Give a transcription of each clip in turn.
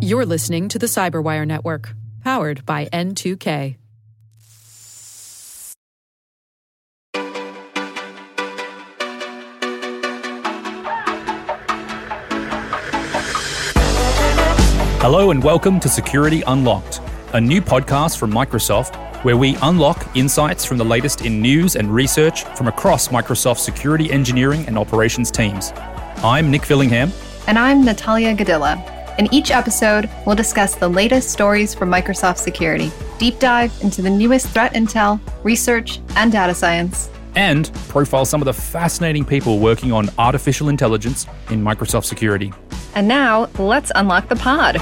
You're listening to the Cyberwire Network, powered by N2K. Hello and welcome to Security Unlocked, a new podcast from Microsoft where we unlock insights from the latest in news and research from across Microsoft's security engineering and operations teams. I'm Nick Fillingham. And I'm Natalia Godyla. In each episode, we'll discuss the latest stories from Microsoft Security, deep dive into the newest threat intel, research, and data science, and profile some of the fascinating people working on artificial intelligence in Microsoft Security. And now, let's unlock the pod.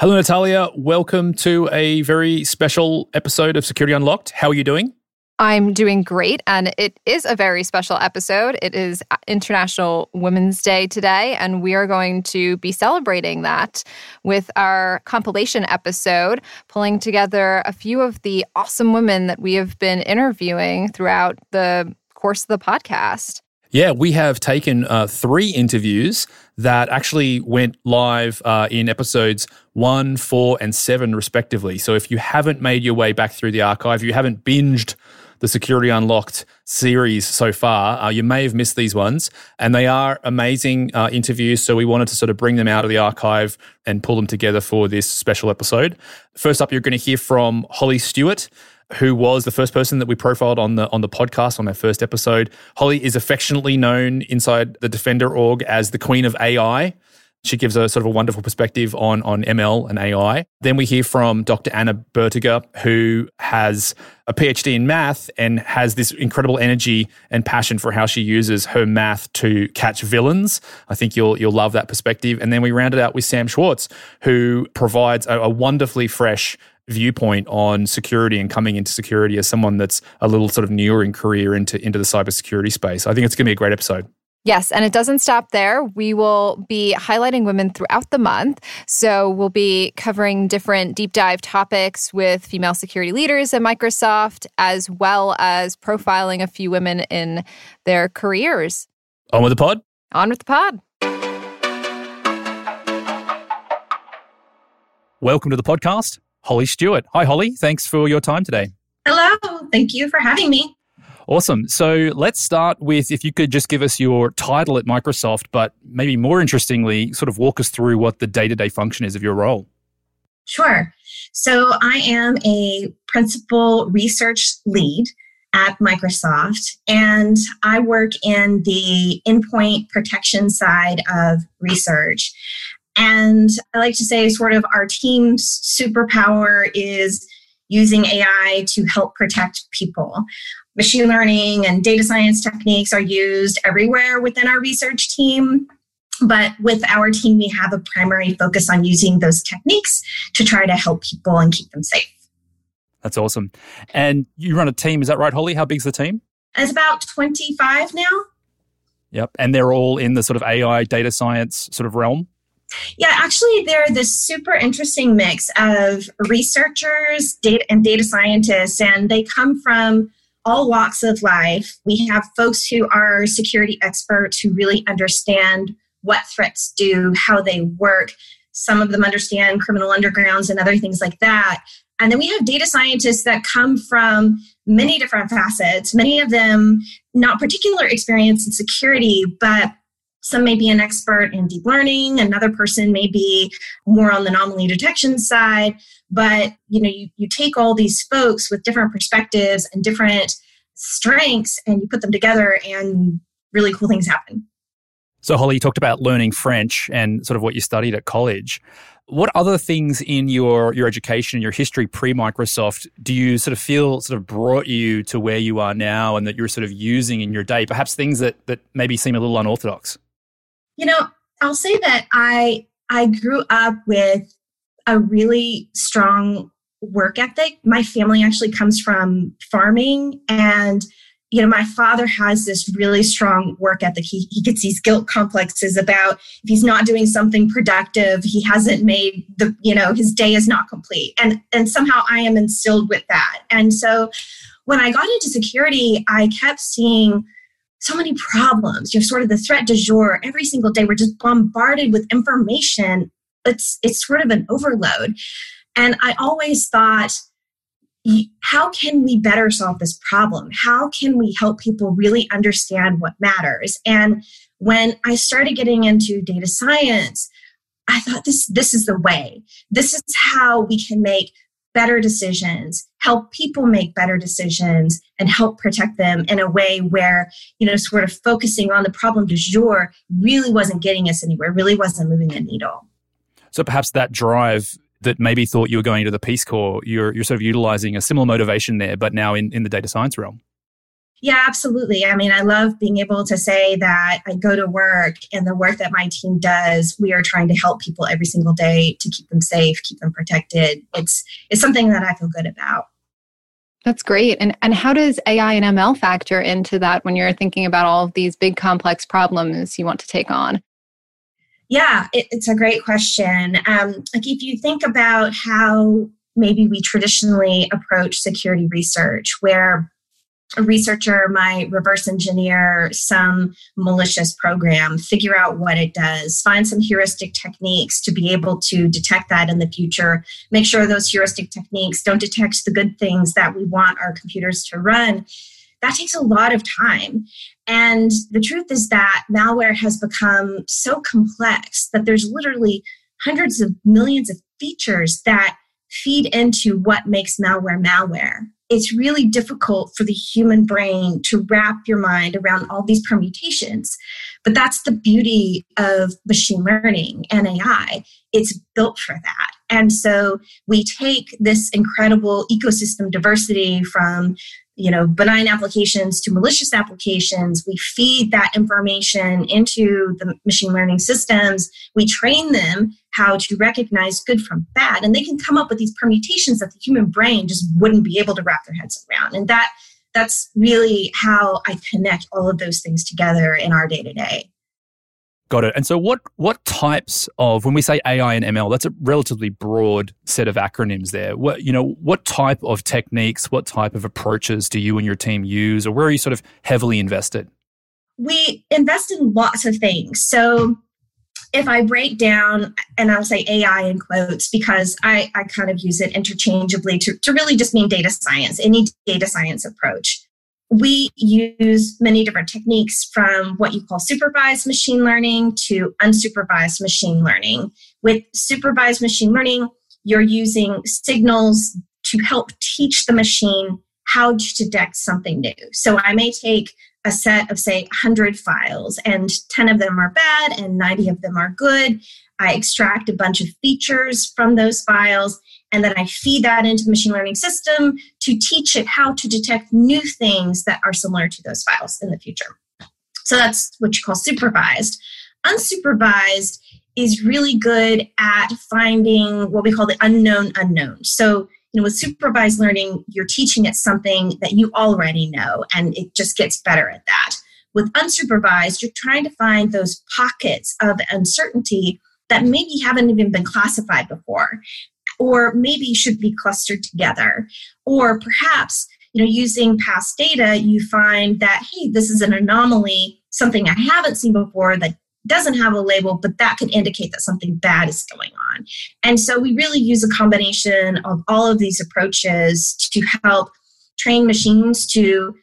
Hello, Natalia. Welcome to a very special episode of Security Unlocked. How are you doing? I'm doing great, and it is a very special episode. It is International Women's Day today, and we are going to be celebrating that with our compilation episode, pulling together a few of the awesome women that we have been interviewing throughout the course of the podcast. Yeah, we have taken uh, three interviews that actually went live uh, in episodes one, four, and seven, respectively. So if you haven't made your way back through the archive, you haven't binged the Security Unlocked series so far, uh, you may have missed these ones. And they are amazing uh, interviews. So we wanted to sort of bring them out of the archive and pull them together for this special episode. First up, you're going to hear from Holly Stewart who was the first person that we profiled on the on the podcast on our first episode. Holly is affectionately known inside the Defender org as the Queen of AI. She gives a sort of a wonderful perspective on, on ML and AI. Then we hear from Dr. Anna Bertiger, who has a PhD in math and has this incredible energy and passion for how she uses her math to catch villains. I think you'll you'll love that perspective. And then we round it out with Sam Schwartz, who provides a, a wonderfully fresh viewpoint on security and coming into security as someone that's a little sort of newer in career into into the cybersecurity space. I think it's going to be a great episode. Yes, and it doesn't stop there. We will be highlighting women throughout the month. So we'll be covering different deep dive topics with female security leaders at Microsoft, as well as profiling a few women in their careers. On with the pod. On with the pod. Welcome to the podcast, Holly Stewart. Hi, Holly. Thanks for your time today. Hello. Thank you for having me. Awesome. So let's start with if you could just give us your title at Microsoft, but maybe more interestingly, sort of walk us through what the day to day function is of your role. Sure. So I am a principal research lead at Microsoft, and I work in the endpoint protection side of research. And I like to say, sort of, our team's superpower is using AI to help protect people machine learning and data science techniques are used everywhere within our research team. But with our team, we have a primary focus on using those techniques to try to help people and keep them safe. That's awesome. And you run a team, is that right, Holly? How big's the team? It's about 25 now. Yep. And they're all in the sort of AI data science sort of realm? Yeah, actually, they're this super interesting mix of researchers data, and data scientists, and they come from all walks of life. We have folks who are security experts who really understand what threats do, how they work. Some of them understand criminal undergrounds and other things like that. And then we have data scientists that come from many different facets, many of them not particular experience in security, but some may be an expert in deep learning, another person may be more on the anomaly detection side but you know you, you take all these folks with different perspectives and different strengths and you put them together and really cool things happen. So holly you talked about learning french and sort of what you studied at college. What other things in your your education and your history pre microsoft do you sort of feel sort of brought you to where you are now and that you're sort of using in your day? Perhaps things that that maybe seem a little unorthodox you know i'll say that i i grew up with a really strong work ethic. My family actually comes from farming and you know, my father has this really strong work ethic. He, he gets these guilt complexes about if he's not doing something productive, he hasn't made the, you know, his day is not complete. And and somehow I am instilled with that. And so when I got into security, I kept seeing so many problems. You're sort of the threat du jour every single day. We're just bombarded with information. It's it's sort of an overload. And I always thought, how can we better solve this problem? How can we help people really understand what matters? And when I started getting into data science, I thought this this is the way. This is how we can make better decisions, help people make better decisions, and help protect them in a way where, you know, sort of focusing on the problem du jour really wasn't getting us anywhere, really wasn't moving the needle. So perhaps that drive that maybe thought you were going to the Peace Corps, you're, you're sort of utilizing a similar motivation there, but now in, in the data science realm. Yeah, absolutely. I mean, I love being able to say that I go to work and the work that my team does, we are trying to help people every single day to keep them safe, keep them protected. It's it's something that I feel good about. That's great. And and how does AI and ML factor into that when you're thinking about all of these big complex problems you want to take on? Yeah, it, it's a great question. Um, like if you think about how maybe we traditionally approach security research, where researcher might reverse engineer some malicious program, figure out what it does, find some heuristic techniques to be able to detect that in the future, make sure those heuristic techniques don't detect the good things that we want our computers to run. That takes a lot of time. And the truth is that malware has become so complex that there's literally hundreds of millions of features that feed into what makes malware malware it's really difficult for the human brain to wrap your mind around all these permutations. But that's the beauty of machine learning and AI. It's built for that. And so we take this incredible ecosystem diversity from you know benign applications to malicious applications. We feed that information into the machine learning systems. We train them how to recognize good from bad and they can come up with these permutations that the human brain just wouldn't be able to wrap their heads around. And that that's really how i connect all of those things together in our day to day Got it. And so, what what types of when we say AI and ML, that's a relatively broad set of acronyms there. What you know, what type of techniques, what type of approaches do you and your team use, or where are you sort of heavily invested? We invest in lots of things. So, if I break down, and I'll say AI in quotes because I, I kind of use it interchangeably to, to really just mean data science, any data science approach we use many different techniques from what you call supervised machine learning to unsupervised machine learning. With supervised machine learning, you're using signals to help teach the machine how to detect something new. So I may take a set of, say, 100 files, and 10 of them are bad and 90 of them are good. I extract a bunch of features from those files and then I feed that into the machine learning system to teach it how to detect new things that are similar to those files in the future. So that's what you call supervised. Unsupervised is really good at finding what we call the unknown unknown. So, know, with supervised learning, you're teaching it something that you already know, and it just gets better at that. With unsupervised, you're trying to find those pockets of uncertainty that maybe haven't even been classified before or maybe should be clustered together. Or perhaps, you know, using past data, you find that, hey, this is an anomaly, something I haven't seen before that doesn't have a label, but that could indicate that something bad is going on. And so we really use a combination of all of these approaches to help train machines to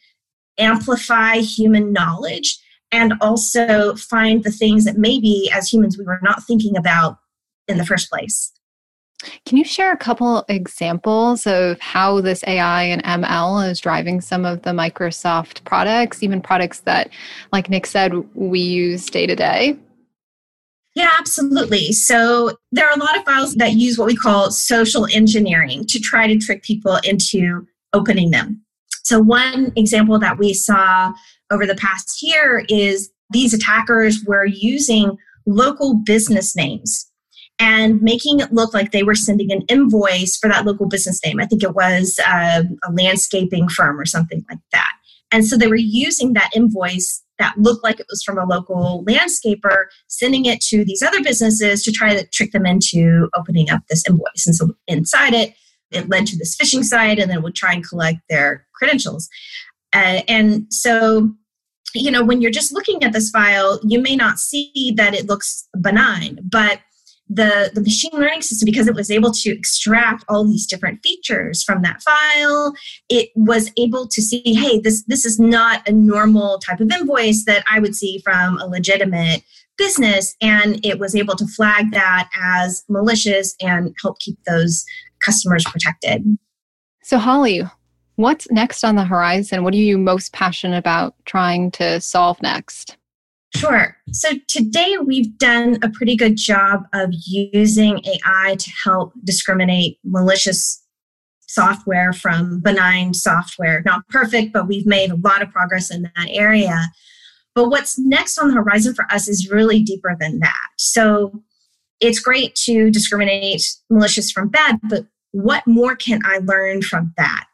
amplify human knowledge and also find the things that maybe as humans we were not thinking about in the first place. Can you share a couple examples of how this AI and ML is driving some of the Microsoft products, even products that, like Nick said, we use day to day? Yeah, absolutely. So there are a lot of files that use what we call social engineering to try to trick people into opening them. So, one example that we saw over the past year is these attackers were using local business names and making it look like they were sending an invoice for that local business name. I think it was uh, a landscaping firm or something like that. And so they were using that invoice that looked like it was from a local landscaper, sending it to these other businesses to try to trick them into opening up this invoice. And so inside it, it led to this phishing site, and then would try and collect their credentials. Uh, and so you know, when you're just looking at this file, you may not see that it looks benign, but the, the machine learning system, because it was able to extract all these different features from that file, it was able to see, hey, this, this is not a normal type of invoice that I would see from a legitimate business. And it was able to flag that as malicious and help keep those customers protected. So, Holly, what's next on the horizon? What are you most passionate about trying to solve next? Sure. So today we've done a pretty good job of using AI to help discriminate malicious software from benign software. Not perfect, but we've made a lot of progress in that area. But what's next on the horizon for us is really deeper than that. So it's great to discriminate malicious from bad, but what more can I learn from that?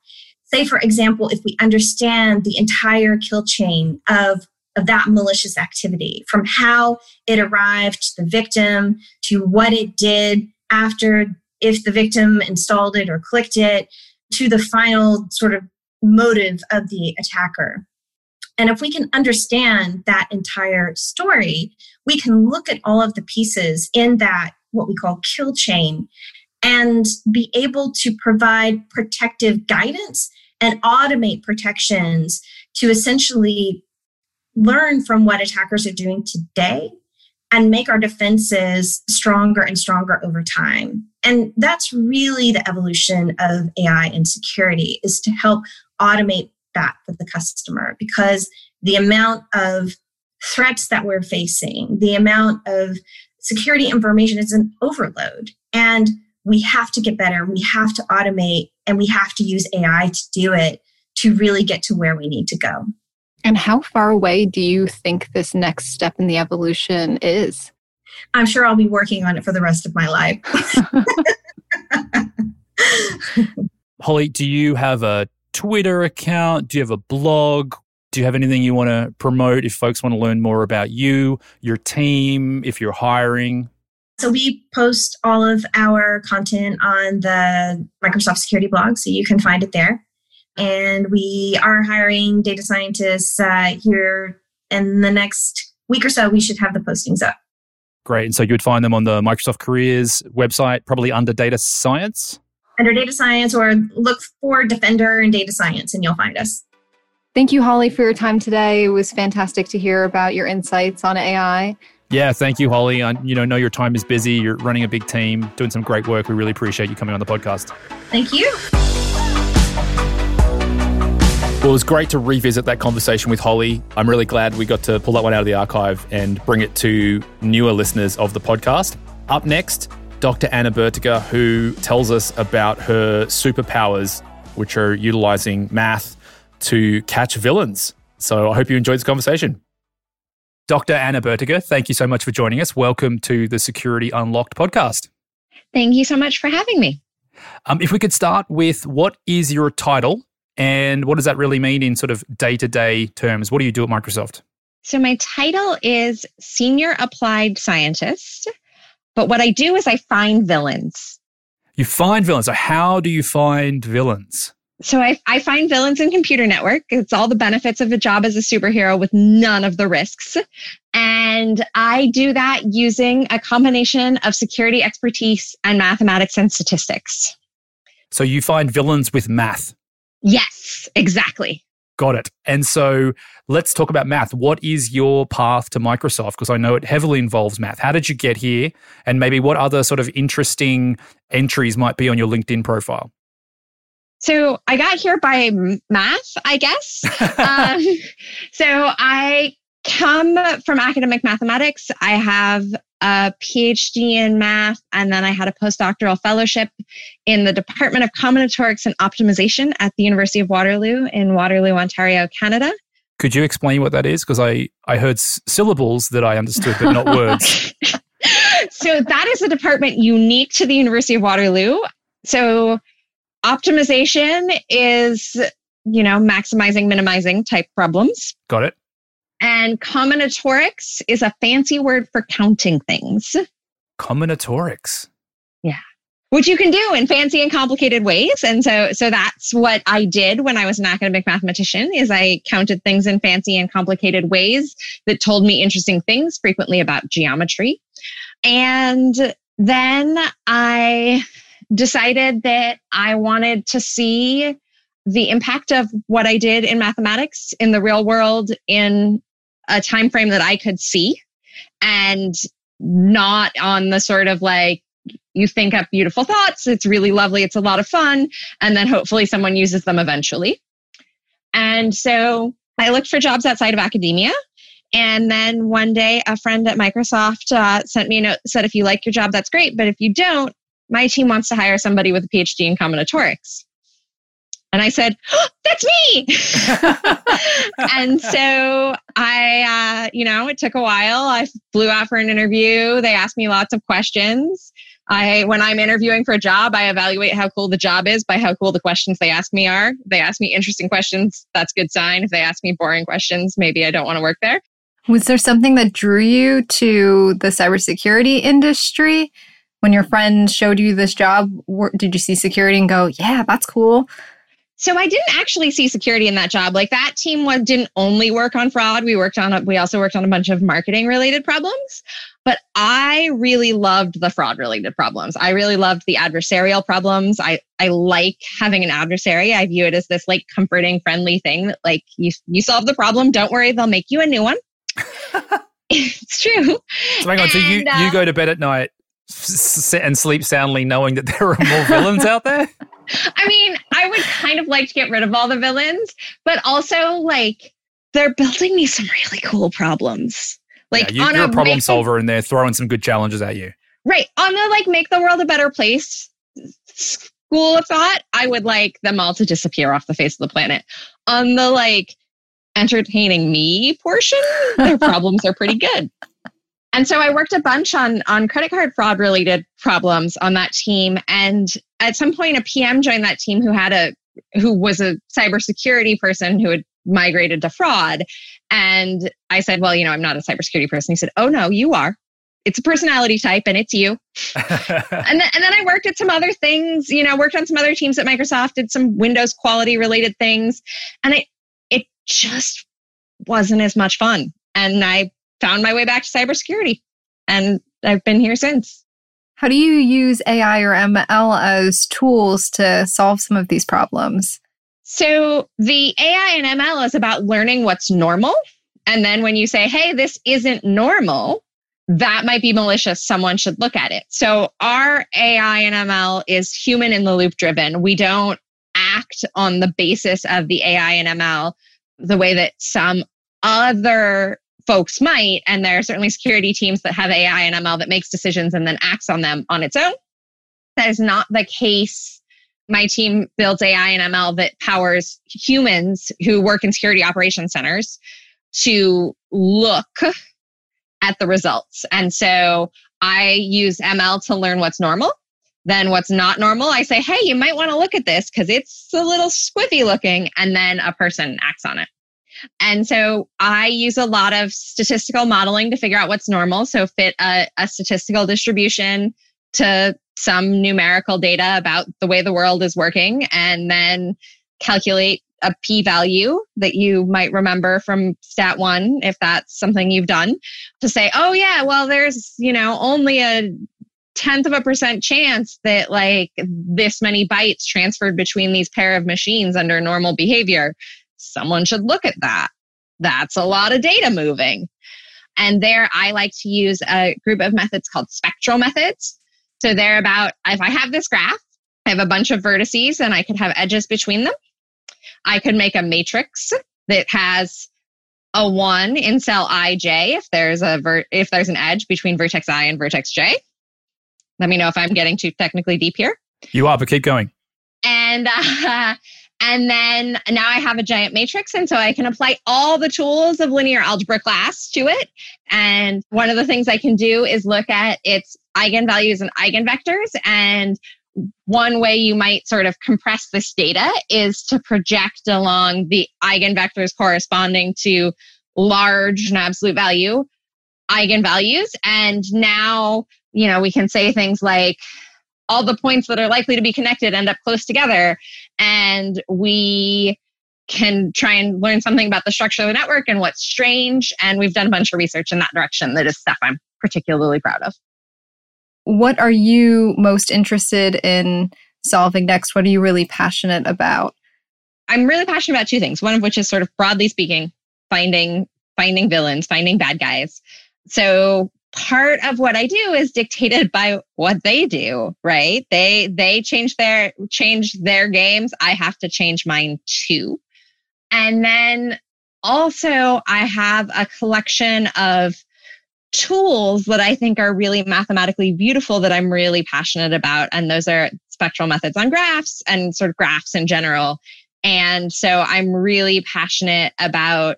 Say, for example, if we understand the entire kill chain of of that malicious activity from how it arrived to the victim to what it did after if the victim installed it or clicked it to the final sort of motive of the attacker. And if we can understand that entire story we can look at all of the pieces in that what we call kill chain and be able to provide protective guidance and automate protections to essentially learn from what attackers are doing today and make our defenses stronger and stronger over time. And that's really the evolution of AI and security is to help automate that for the customer because the amount of threats that we're facing, the amount of security information is an overload. And we have to get better, we have to automate, and we have to use AI to do it to really get to where we need to go. And how far away do you think this next step in the evolution is? I'm sure I'll be working on it for the rest of my life. Holly, do you have a Twitter account? Do you have a blog? Do you have anything you want to promote if folks want to learn more about you, your team, if you're hiring? So we post all of our content on the Microsoft Security blog, so you can find it there and we are hiring data scientists uh, here in the next week or so. We should have the postings up. Great. And so you would find them on the Microsoft Careers website, probably under data science? Under data science, or look for Defender and data science, and you'll find us. Thank you, Holly, for your time today. It was fantastic to hear about your insights on AI. Yeah, thank you, Holly. I you know know your time is busy. You're running a big team, doing some great work. We really appreciate you coming on the podcast. Thank you. Well, it was great to revisit that conversation with Holly. I'm really glad we got to pull that one out of the archive and bring it to newer listeners of the podcast. Up next, Dr. Anna Bertiger, who tells us about her superpowers, which are utilizing math to catch villains. So I hope you enjoyed this conversation. Dr. Anna Bertiger, thank you so much for joining us. Welcome to the Security Unlocked podcast. Thank you so much for having me. Um, if we could start with what is your title and what does that really mean in sort of day to day terms? What do you do at Microsoft? So, my title is Senior Applied Scientist. But what I do is I find villains. You find villains. So, how do you find villains? So, I, I find villains in Computer Network. It's all the benefits of a job as a superhero with none of the risks. And I do that using a combination of security expertise and mathematics and statistics. So, you find villains with math. Yes, exactly. Got it. And so let's talk about math. What is your path to Microsoft? Because I know it heavily involves math. How did you get here? And maybe what other sort of interesting entries might be on your LinkedIn profile? So I got here by math, I guess. um, so I come from academic mathematics. I have a PhD in math, and then I had a postdoctoral fellowship in the Department of Combinatorics and Optimization at the University of Waterloo in Waterloo, Ontario, Canada. Could you explain what that is? Because I, I heard syllables that I understood, but not words. so that is a department unique to the University of Waterloo. So optimization is, you know, maximizing, minimizing type problems. Got it. And combinatorics is a fancy word for counting things. Combinatorics. Yeah. which you can do in fancy and complicated ways. And so, so that's what I did when I was an academic mathematician is I counted things in fancy and complicated ways that told me interesting things, frequently about geometry. And then I decided that I wanted to see the impact of what I did in mathematics in the real world in a time frame that I could see and not on the sort of like you think up beautiful thoughts, it's really lovely, it's a lot of fun, and then hopefully someone uses them eventually. And so I looked for jobs outside of academia. And then one day, a friend at Microsoft uh, sent me a note, said, if you like your job, that's great. But if you don't, my team wants to hire somebody with a PhD in combinatorics. And I said, oh, that's me. and so I, uh, you know, it took a while. I flew out for an interview. They asked me lots of questions. I, when I'm interviewing for a job, I evaluate how cool the job is by how cool the questions they ask me are. They ask me interesting questions. That's good sign. If they ask me boring questions, maybe I don't want to work there. Was there something that drew you to the cybersecurity industry? When your friend showed you this job, did you see security and go, yeah, that's cool? So I didn't actually see security in that job. Like that team was didn't only work on fraud. We worked on a, we also worked on a bunch of marketing related problems. But I really loved the fraud related problems. I really loved the adversarial problems. I I like having an adversary. I view it as this like comforting, friendly thing that like you you solve the problem. Don't worry, they'll make you a new one. it's true. So hang on. And, so you uh, you go to bed at night and sleep soundly knowing that there are more villains out there? I mean, I would kind of like to get rid of all the villains, but also like they're building me some really cool problems. Like yeah, you, are a, a problem solver and they're throwing some good challenges at you. Right. On the like make the world a better place school of thought, I would like them all to disappear off the face of the planet. On the like entertaining me portion, their problems are pretty good. And so I worked a bunch on on credit card fraud related problems on that team. And at some point, a PM joined that team who had a who was a cybersecurity person who had migrated to fraud. And I said, "Well, you know, I'm not a cybersecurity person." He said, "Oh no, you are. It's a personality type, and it's you." and then and then I worked at some other things. You know, worked on some other teams at Microsoft, did some Windows quality related things, and it it just wasn't as much fun. And I found my way back to cybersecurity. And I've been here since. How do you use AI or ML as tools to solve some of these problems? So, the AI and ML is about learning what's normal. And then when you say, hey, this isn't normal, that might be malicious. Someone should look at it. So, our AI and ML is human in the loop driven. We don't act on the basis of the AI and ML the way that some other folks might. And there are certainly security teams that have AI and ML that makes decisions and then acts on them on its own. That is not the case. My team builds AI and ML that powers humans who work in security operations centers to look at the results. And so I use ML to learn what's normal. Then what's not normal, I say, hey, you might want to look at this because it's a little squiffy looking. And then a person acts on it. And so I use a lot of statistical modeling to figure out what's normal. So fit a, a statistical distribution to some numerical data about the way the world is working and then calculate a p value that you might remember from stat 1 if that's something you've done to say oh yeah well there's you know only a tenth of a percent chance that like this many bytes transferred between these pair of machines under normal behavior someone should look at that. That's a lot of data moving. And there, I like to use a group of methods called spectral methods. So they're about if I have this graph, I have a bunch of vertices and I could have edges between them. I could make a matrix that has a one in cell ij if there's a ver- if there's an edge between vertex i and vertex j. Let me know if I'm getting too technically deep here. You are, but keep going. And uh, And then now I have a giant matrix. And so I can apply all the tools of linear algebra class to it. And one of the things I can do is look at its eigenvalues and eigenvectors. And one way you might sort of compress this data is to project along the eigenvectors corresponding to large and absolute value eigenvalues. And now, you know, we can say things like, all the points that are likely to be connected end up close together. And we can try and learn something about the structure of the network and what's strange. And we've done a bunch of research in that direction that is stuff I'm particularly proud of. What are you most interested in solving next? What are you really passionate about? I'm really passionate about two things. One of which is sort of broadly speaking, finding finding villains, finding bad guys. So part of what I do is dictated by what they do, right? They they change their change their games. I have to change mine too. And then also I have a collection of tools that I think are really mathematically beautiful that I'm really passionate about. And those are spectral methods on graphs and sort of graphs in general. And so I'm really passionate about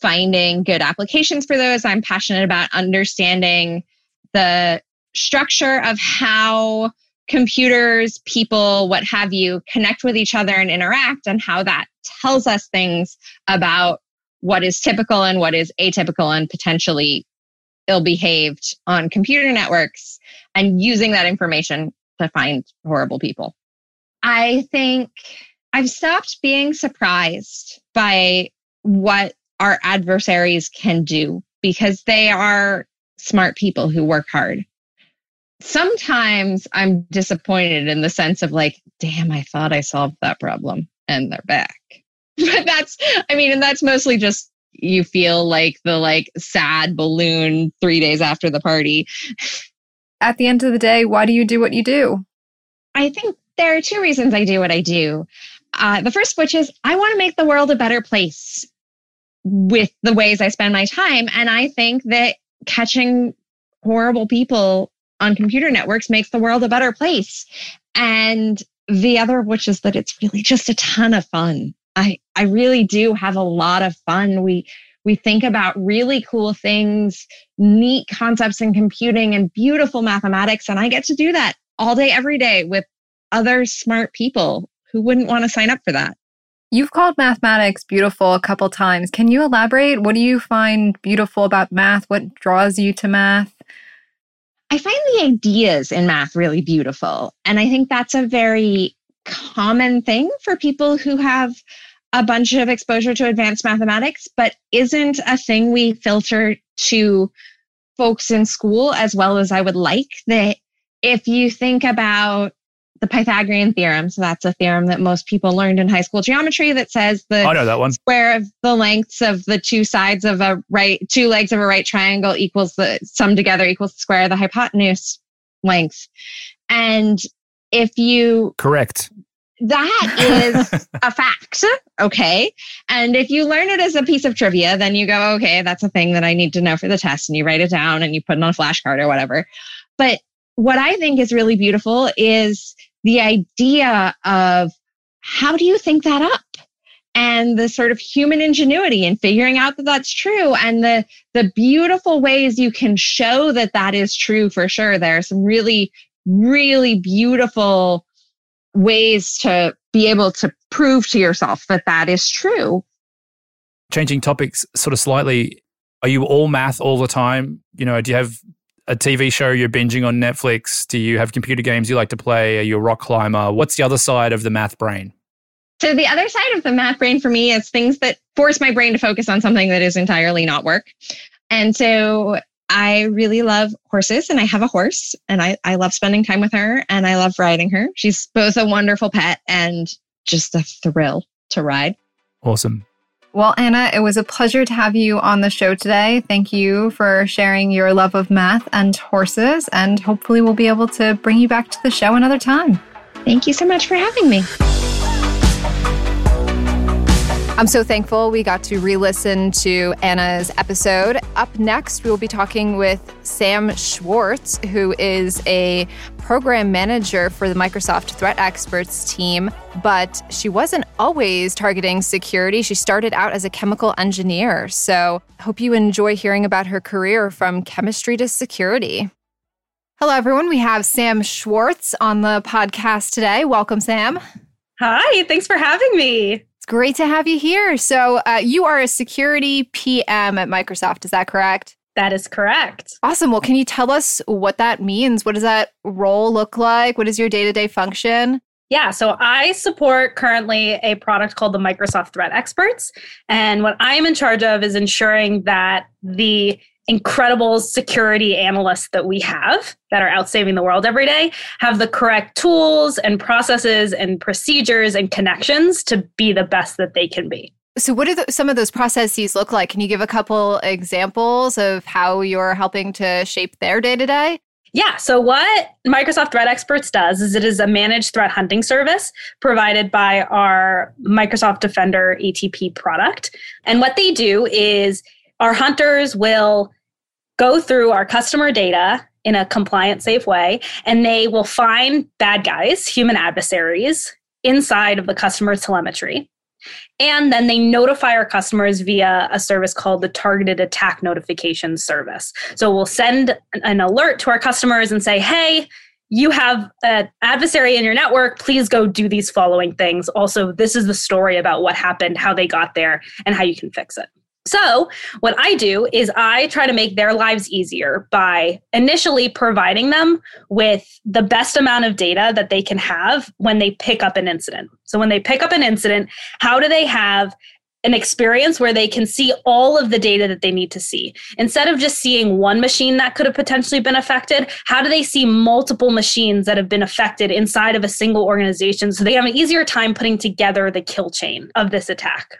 finding good applications for those. I'm passionate about understanding the structure of how computers, people, what have you, connect with each other and interact, and how that tells us things about what is typical and what is atypical and potentially ill behaved on computer networks, and using that information to find horrible people. I think I've stopped being surprised by what our adversaries can do because they are smart people who work hard. Sometimes I'm disappointed in the sense of like, damn, I thought I solved that problem and they're back. But that's, I mean, and that's mostly just you feel like the like sad balloon three days after the party. At the end of the day, why do you do what you do? I think there are two reasons I do what I do. Uh, the first, which is I want to make the world a better place with the ways I spend my time. And I think that catching horrible people on computer networks makes the world a better place. And the other, which is that it's really just a ton of fun. I, I really do have a lot of fun. We, we think about really cool things, neat concepts in computing and beautiful mathematics. And I get to do that all day, every day with other smart people who wouldn't want to sign up for that. You've called mathematics beautiful a couple times. Can you elaborate? What do you find beautiful about math? What draws you to math? I find the ideas in math really beautiful. And I think that's a very common thing for people who have a bunch of exposure to advanced mathematics, but isn't a thing we filter to folks in school as well as I would like. That if you think about the Pythagorean theorem. So that's a theorem that most people learned in high school geometry that says the I know that one. square of the lengths of the two sides of a right two legs of a right triangle equals the sum together equals the square of the hypotenuse length. And if you correct that is a fact. Okay. And if you learn it as a piece of trivia, then you go, okay, that's a thing that I need to know for the test. And you write it down and you put it on a flashcard or whatever. But what I think is really beautiful is the idea of how do you think that up? and the sort of human ingenuity in figuring out that that's true and the the beautiful ways you can show that that is true for sure. There are some really really beautiful ways to be able to prove to yourself that that is true. Changing topics sort of slightly are you all math all the time? You know do you have a TV show you're binging on Netflix? Do you have computer games you like to play? Are you a rock climber? What's the other side of the math brain? So, the other side of the math brain for me is things that force my brain to focus on something that is entirely not work. And so, I really love horses and I have a horse and I, I love spending time with her and I love riding her. She's both a wonderful pet and just a thrill to ride. Awesome. Well, Anna, it was a pleasure to have you on the show today. Thank you for sharing your love of math and horses, and hopefully, we'll be able to bring you back to the show another time. Thank you so much for having me. I'm so thankful we got to re listen to Anna's episode. Up next, we will be talking with Sam Schwartz, who is a program manager for the Microsoft Threat Experts team, but she wasn't always targeting security. She started out as a chemical engineer. So, hope you enjoy hearing about her career from chemistry to security. Hello, everyone. We have Sam Schwartz on the podcast today. Welcome, Sam. Hi, thanks for having me. Great to have you here. So, uh, you are a security PM at Microsoft, is that correct? That is correct. Awesome. Well, can you tell us what that means? What does that role look like? What is your day to day function? Yeah, so I support currently a product called the Microsoft Threat Experts. And what I'm in charge of is ensuring that the incredible security analysts that we have that are out saving the world every day have the correct tools and processes and procedures and connections to be the best that they can be. So, what do the, some of those processes look like? Can you give a couple examples of how you're helping to shape their day to day? Yeah. So, what Microsoft Threat Experts does is it is a managed threat hunting service provided by our Microsoft Defender ATP product. And what they do is our hunters will go through our customer data in a compliant, safe way, and they will find bad guys, human adversaries, inside of the customer telemetry. And then they notify our customers via a service called the Targeted Attack Notification Service. So we'll send an alert to our customers and say, hey, you have an adversary in your network. Please go do these following things. Also, this is the story about what happened, how they got there, and how you can fix it. So, what I do is I try to make their lives easier by initially providing them with the best amount of data that they can have when they pick up an incident. So, when they pick up an incident, how do they have an experience where they can see all of the data that they need to see. Instead of just seeing one machine that could have potentially been affected, how do they see multiple machines that have been affected inside of a single organization so they have an easier time putting together the kill chain of this attack?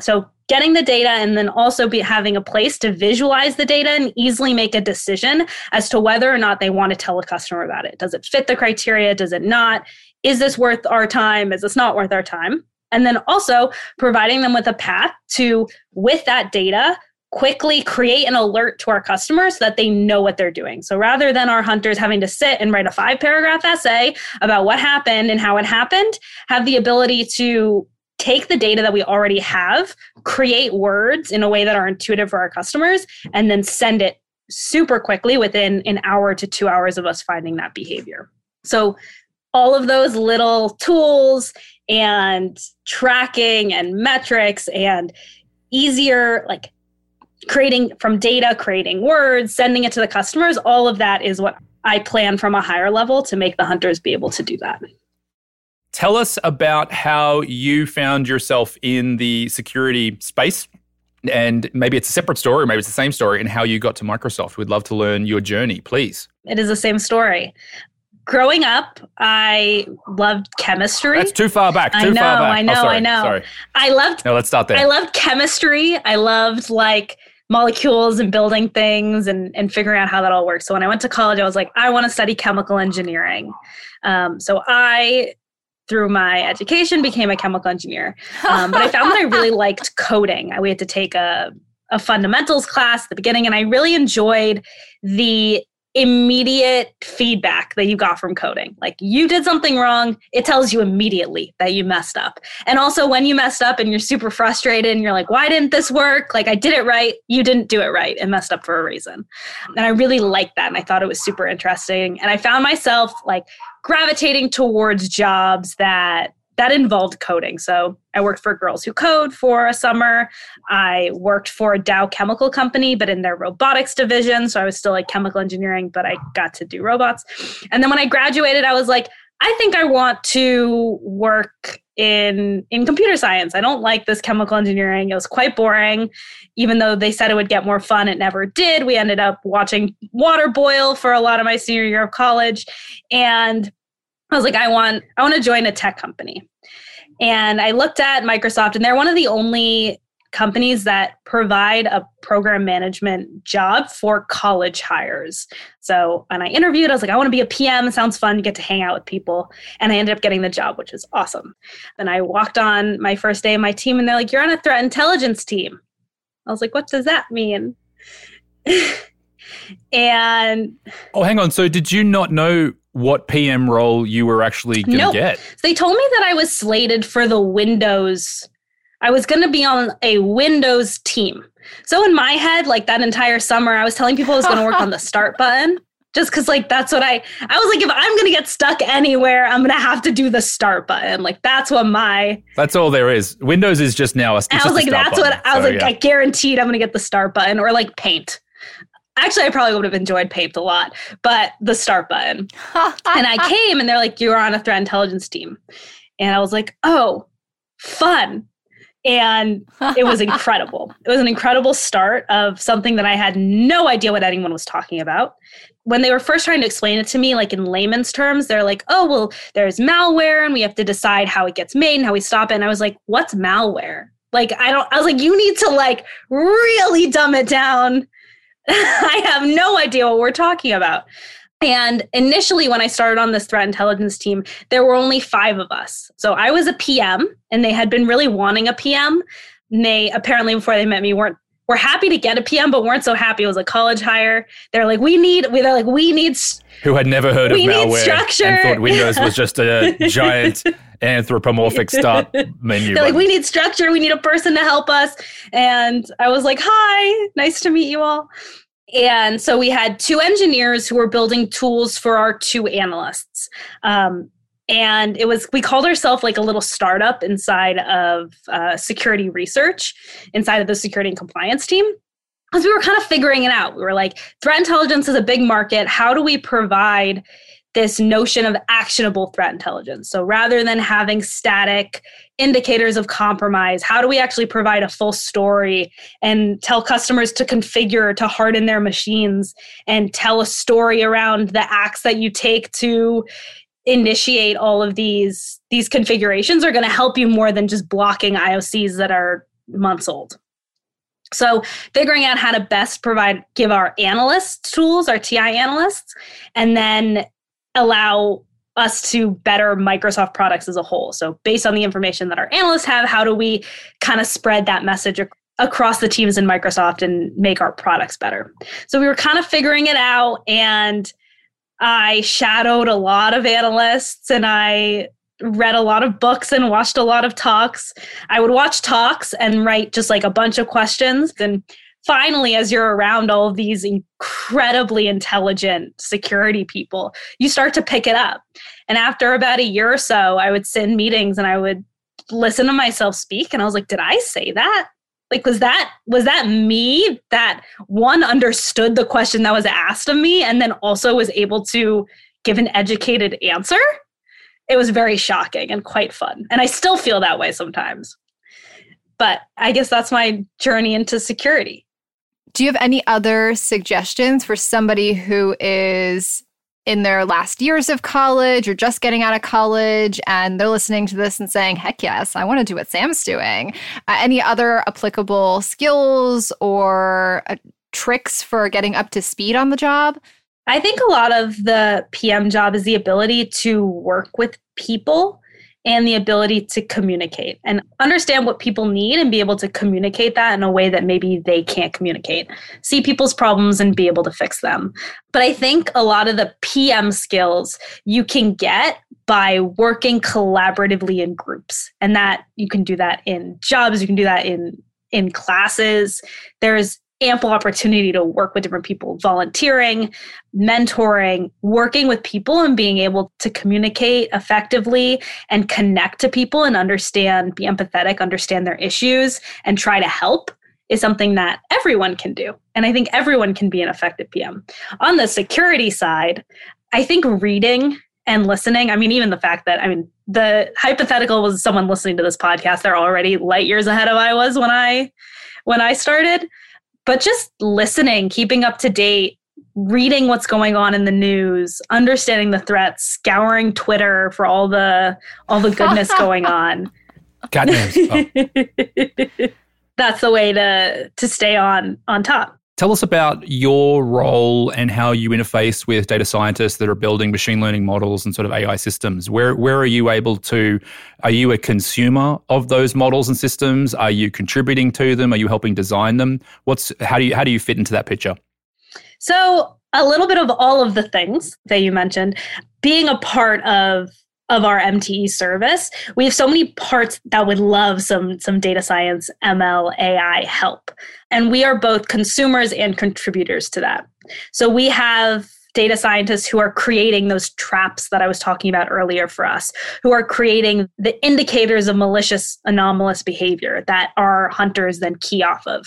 So, getting the data and then also be having a place to visualize the data and easily make a decision as to whether or not they want to tell a customer about it. Does it fit the criteria? Does it not? Is this worth our time? Is this not worth our time? And then also providing them with a path to, with that data, quickly create an alert to our customers so that they know what they're doing. So rather than our hunters having to sit and write a five paragraph essay about what happened and how it happened, have the ability to take the data that we already have, create words in a way that are intuitive for our customers, and then send it super quickly within an hour to two hours of us finding that behavior. So, all of those little tools and tracking and metrics and easier, like creating from data, creating words, sending it to the customers, all of that is what I plan from a higher level to make the hunters be able to do that. Tell us about how you found yourself in the security space. And maybe it's a separate story, maybe it's the same story, and how you got to Microsoft. We'd love to learn your journey, please. It is the same story. Growing up, I loved chemistry. That's too far back. Too I know, far back. I know, oh, sorry, I know. Sorry. I loved. No, let's start there. I loved chemistry. I loved like molecules and building things and, and figuring out how that all works. So when I went to college, I was like, I want to study chemical engineering. Um, so I through my education became a chemical engineer. Um, but i found that i really liked coding. We had to take a, a fundamentals class at the beginning and i really enjoyed the immediate feedback that you got from coding. Like you did something wrong it tells you immediately that you messed up. And also when you messed up and you're super frustrated and you're like why didn't this work? Like i did it right. You didn't do it right. And messed up for a reason. And i really liked that and i thought it was super interesting. And i found myself like gravitating towards jobs that that involved coding. So I worked for Girls Who Code for a summer. I worked for a Dow chemical company, but in their robotics division. So I was still like chemical engineering, but I got to do robots. And then when I graduated, I was like, I think I want to work in in computer science. I don't like this chemical engineering. It was quite boring. Even though they said it would get more fun, it never did. We ended up watching water boil for a lot of my senior year of college and I was like I want I want to join a tech company. And I looked at Microsoft and they're one of the only companies that provide a program management job for college hires. So when I interviewed, I was like, I want to be a PM. Sounds fun. Get to hang out with people. And I ended up getting the job, which is awesome. Then I walked on my first day of my team and they're like, You're on a threat intelligence team. I was like, What does that mean? and oh, hang on. So did you not know what PM role you were actually going to nope. get? So they told me that I was slated for the Windows I was going to be on a Windows team. So in my head, like that entire summer, I was telling people I was going to work on the start button just because like that's what I I was like if I'm gonna get stuck anywhere I'm gonna have to do the start button like that's what my that's all there is Windows is just now a, I was like that's button. what I was so, like yeah. I guaranteed I'm gonna get the start button or like paint actually, I probably would have enjoyed Paint a lot, but the start button. and I came and they're like, you're on a threat intelligence team. And I was like, oh, fun. And it was incredible. it was an incredible start of something that I had no idea what anyone was talking about. When they were first trying to explain it to me, like in layman's terms, they're like, oh, well, there's malware and we have to decide how it gets made and how we stop it. And I was like, what's malware? Like, I don't, I was like, you need to like really dumb it down. I have no idea what we're talking about. And initially, when I started on this threat intelligence team, there were only five of us. So I was a PM, and they had been really wanting a PM. And they apparently, before they met me, weren't were happy to get a PM, but weren't so happy it was a college hire. They're like, we need. They're like, we need. Who had never heard of malware structure. and thought Windows was just a giant anthropomorphic start menu. They're like, we need structure. We need a person to help us. And I was like, hi, nice to meet you all. And so we had two engineers who were building tools for our two analysts. Um, and it was we called ourselves like a little startup inside of uh, security research inside of the security and compliance team. Because we were kind of figuring it out. We were like threat intelligence is a big market. How do we provide this notion of actionable threat intelligence. So rather than having static indicators of compromise, how do we actually provide a full story and tell customers to configure to harden their machines and tell a story around the acts that you take to initiate all of these these configurations are going to help you more than just blocking IOCs that are months old. So figuring out how to best provide give our analysts tools, our TI analysts, and then allow us to better Microsoft products as a whole. So, based on the information that our analysts have, how do we kind of spread that message ac- across the teams in Microsoft and make our products better? So, we were kind of figuring it out, and I shadowed a lot of analysts and I read a lot of books and watched a lot of talks. I would watch talks and write just like a bunch of questions and finally, as you're around all of these incredibly intelligent security people, you start to pick it up. And after about a year or so, I would sit in meetings and I would listen to myself speak. And I was like, did I say that? Like, was that was that me that one understood the question that was asked of me and then also was able to give an educated answer? It was very shocking and quite fun. And I still feel that way sometimes. But I guess that's my journey into security. Do you have any other suggestions for somebody who is in their last years of college or just getting out of college and they're listening to this and saying, heck yes, I want to do what Sam's doing? Uh, any other applicable skills or uh, tricks for getting up to speed on the job? I think a lot of the PM job is the ability to work with people and the ability to communicate and understand what people need and be able to communicate that in a way that maybe they can't communicate. See people's problems and be able to fix them. But I think a lot of the PM skills you can get by working collaboratively in groups. And that you can do that in jobs, you can do that in in classes. There's ample opportunity to work with different people, volunteering, mentoring, working with people, and being able to communicate effectively and connect to people and understand, be empathetic, understand their issues, and try to help is something that everyone can do. And I think everyone can be an effective PM. On the security side, I think reading and listening, I mean, even the fact that, I mean, the hypothetical was someone listening to this podcast, they're already light years ahead of I was when I when I started but just listening, keeping up to date, reading what's going on in the news, understanding the threats, scouring Twitter for all the all the goodness going on. God oh. That's the way to to stay on on top. Tell us about your role and how you interface with data scientists that are building machine learning models and sort of AI systems. Where where are you able to are you a consumer of those models and systems? Are you contributing to them? Are you helping design them? What's how do you how do you fit into that picture? So, a little bit of all of the things that you mentioned, being a part of of our MTE service. We have so many parts that would love some some data science, ML, AI help. And we are both consumers and contributors to that. So we have data scientists who are creating those traps that I was talking about earlier for us, who are creating the indicators of malicious anomalous behavior that our hunters then key off of.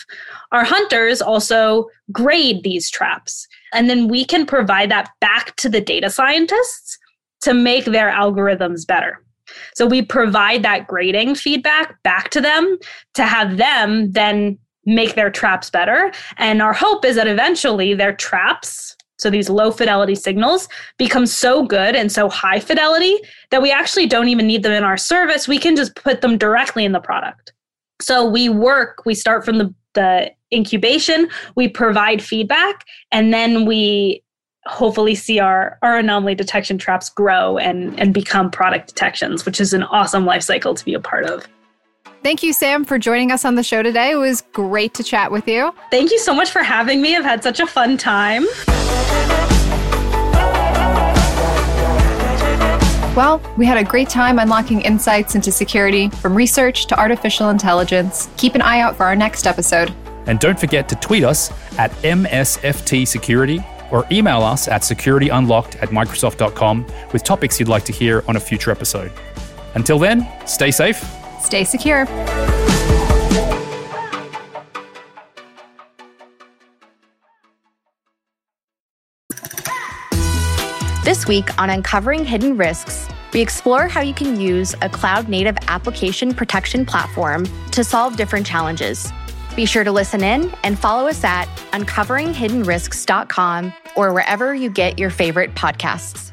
Our hunters also grade these traps, and then we can provide that back to the data scientists to make their algorithms better. So we provide that grading feedback back to them to have them then make their traps better. And our hope is that eventually their traps so these low fidelity signals become so good and so high fidelity that we actually don't even need them in our service. We can just put them directly in the product. So we work, we start from the, the incubation, we provide feedback, and then we hopefully see our, our anomaly detection traps grow and, and become product detections, which is an awesome life cycle to be a part of. Thank you, Sam, for joining us on the show today. It was great to chat with you. Thank you so much for having me. I've had such a fun time. Well, we had a great time unlocking insights into security from research to artificial intelligence. Keep an eye out for our next episode. And don't forget to tweet us at MSFT Security or email us at securityunlocked at Microsoft.com with topics you'd like to hear on a future episode. Until then, stay safe Stay secure. This week on Uncovering Hidden Risks, we explore how you can use a cloud native application protection platform to solve different challenges. Be sure to listen in and follow us at uncoveringhiddenrisks.com or wherever you get your favorite podcasts.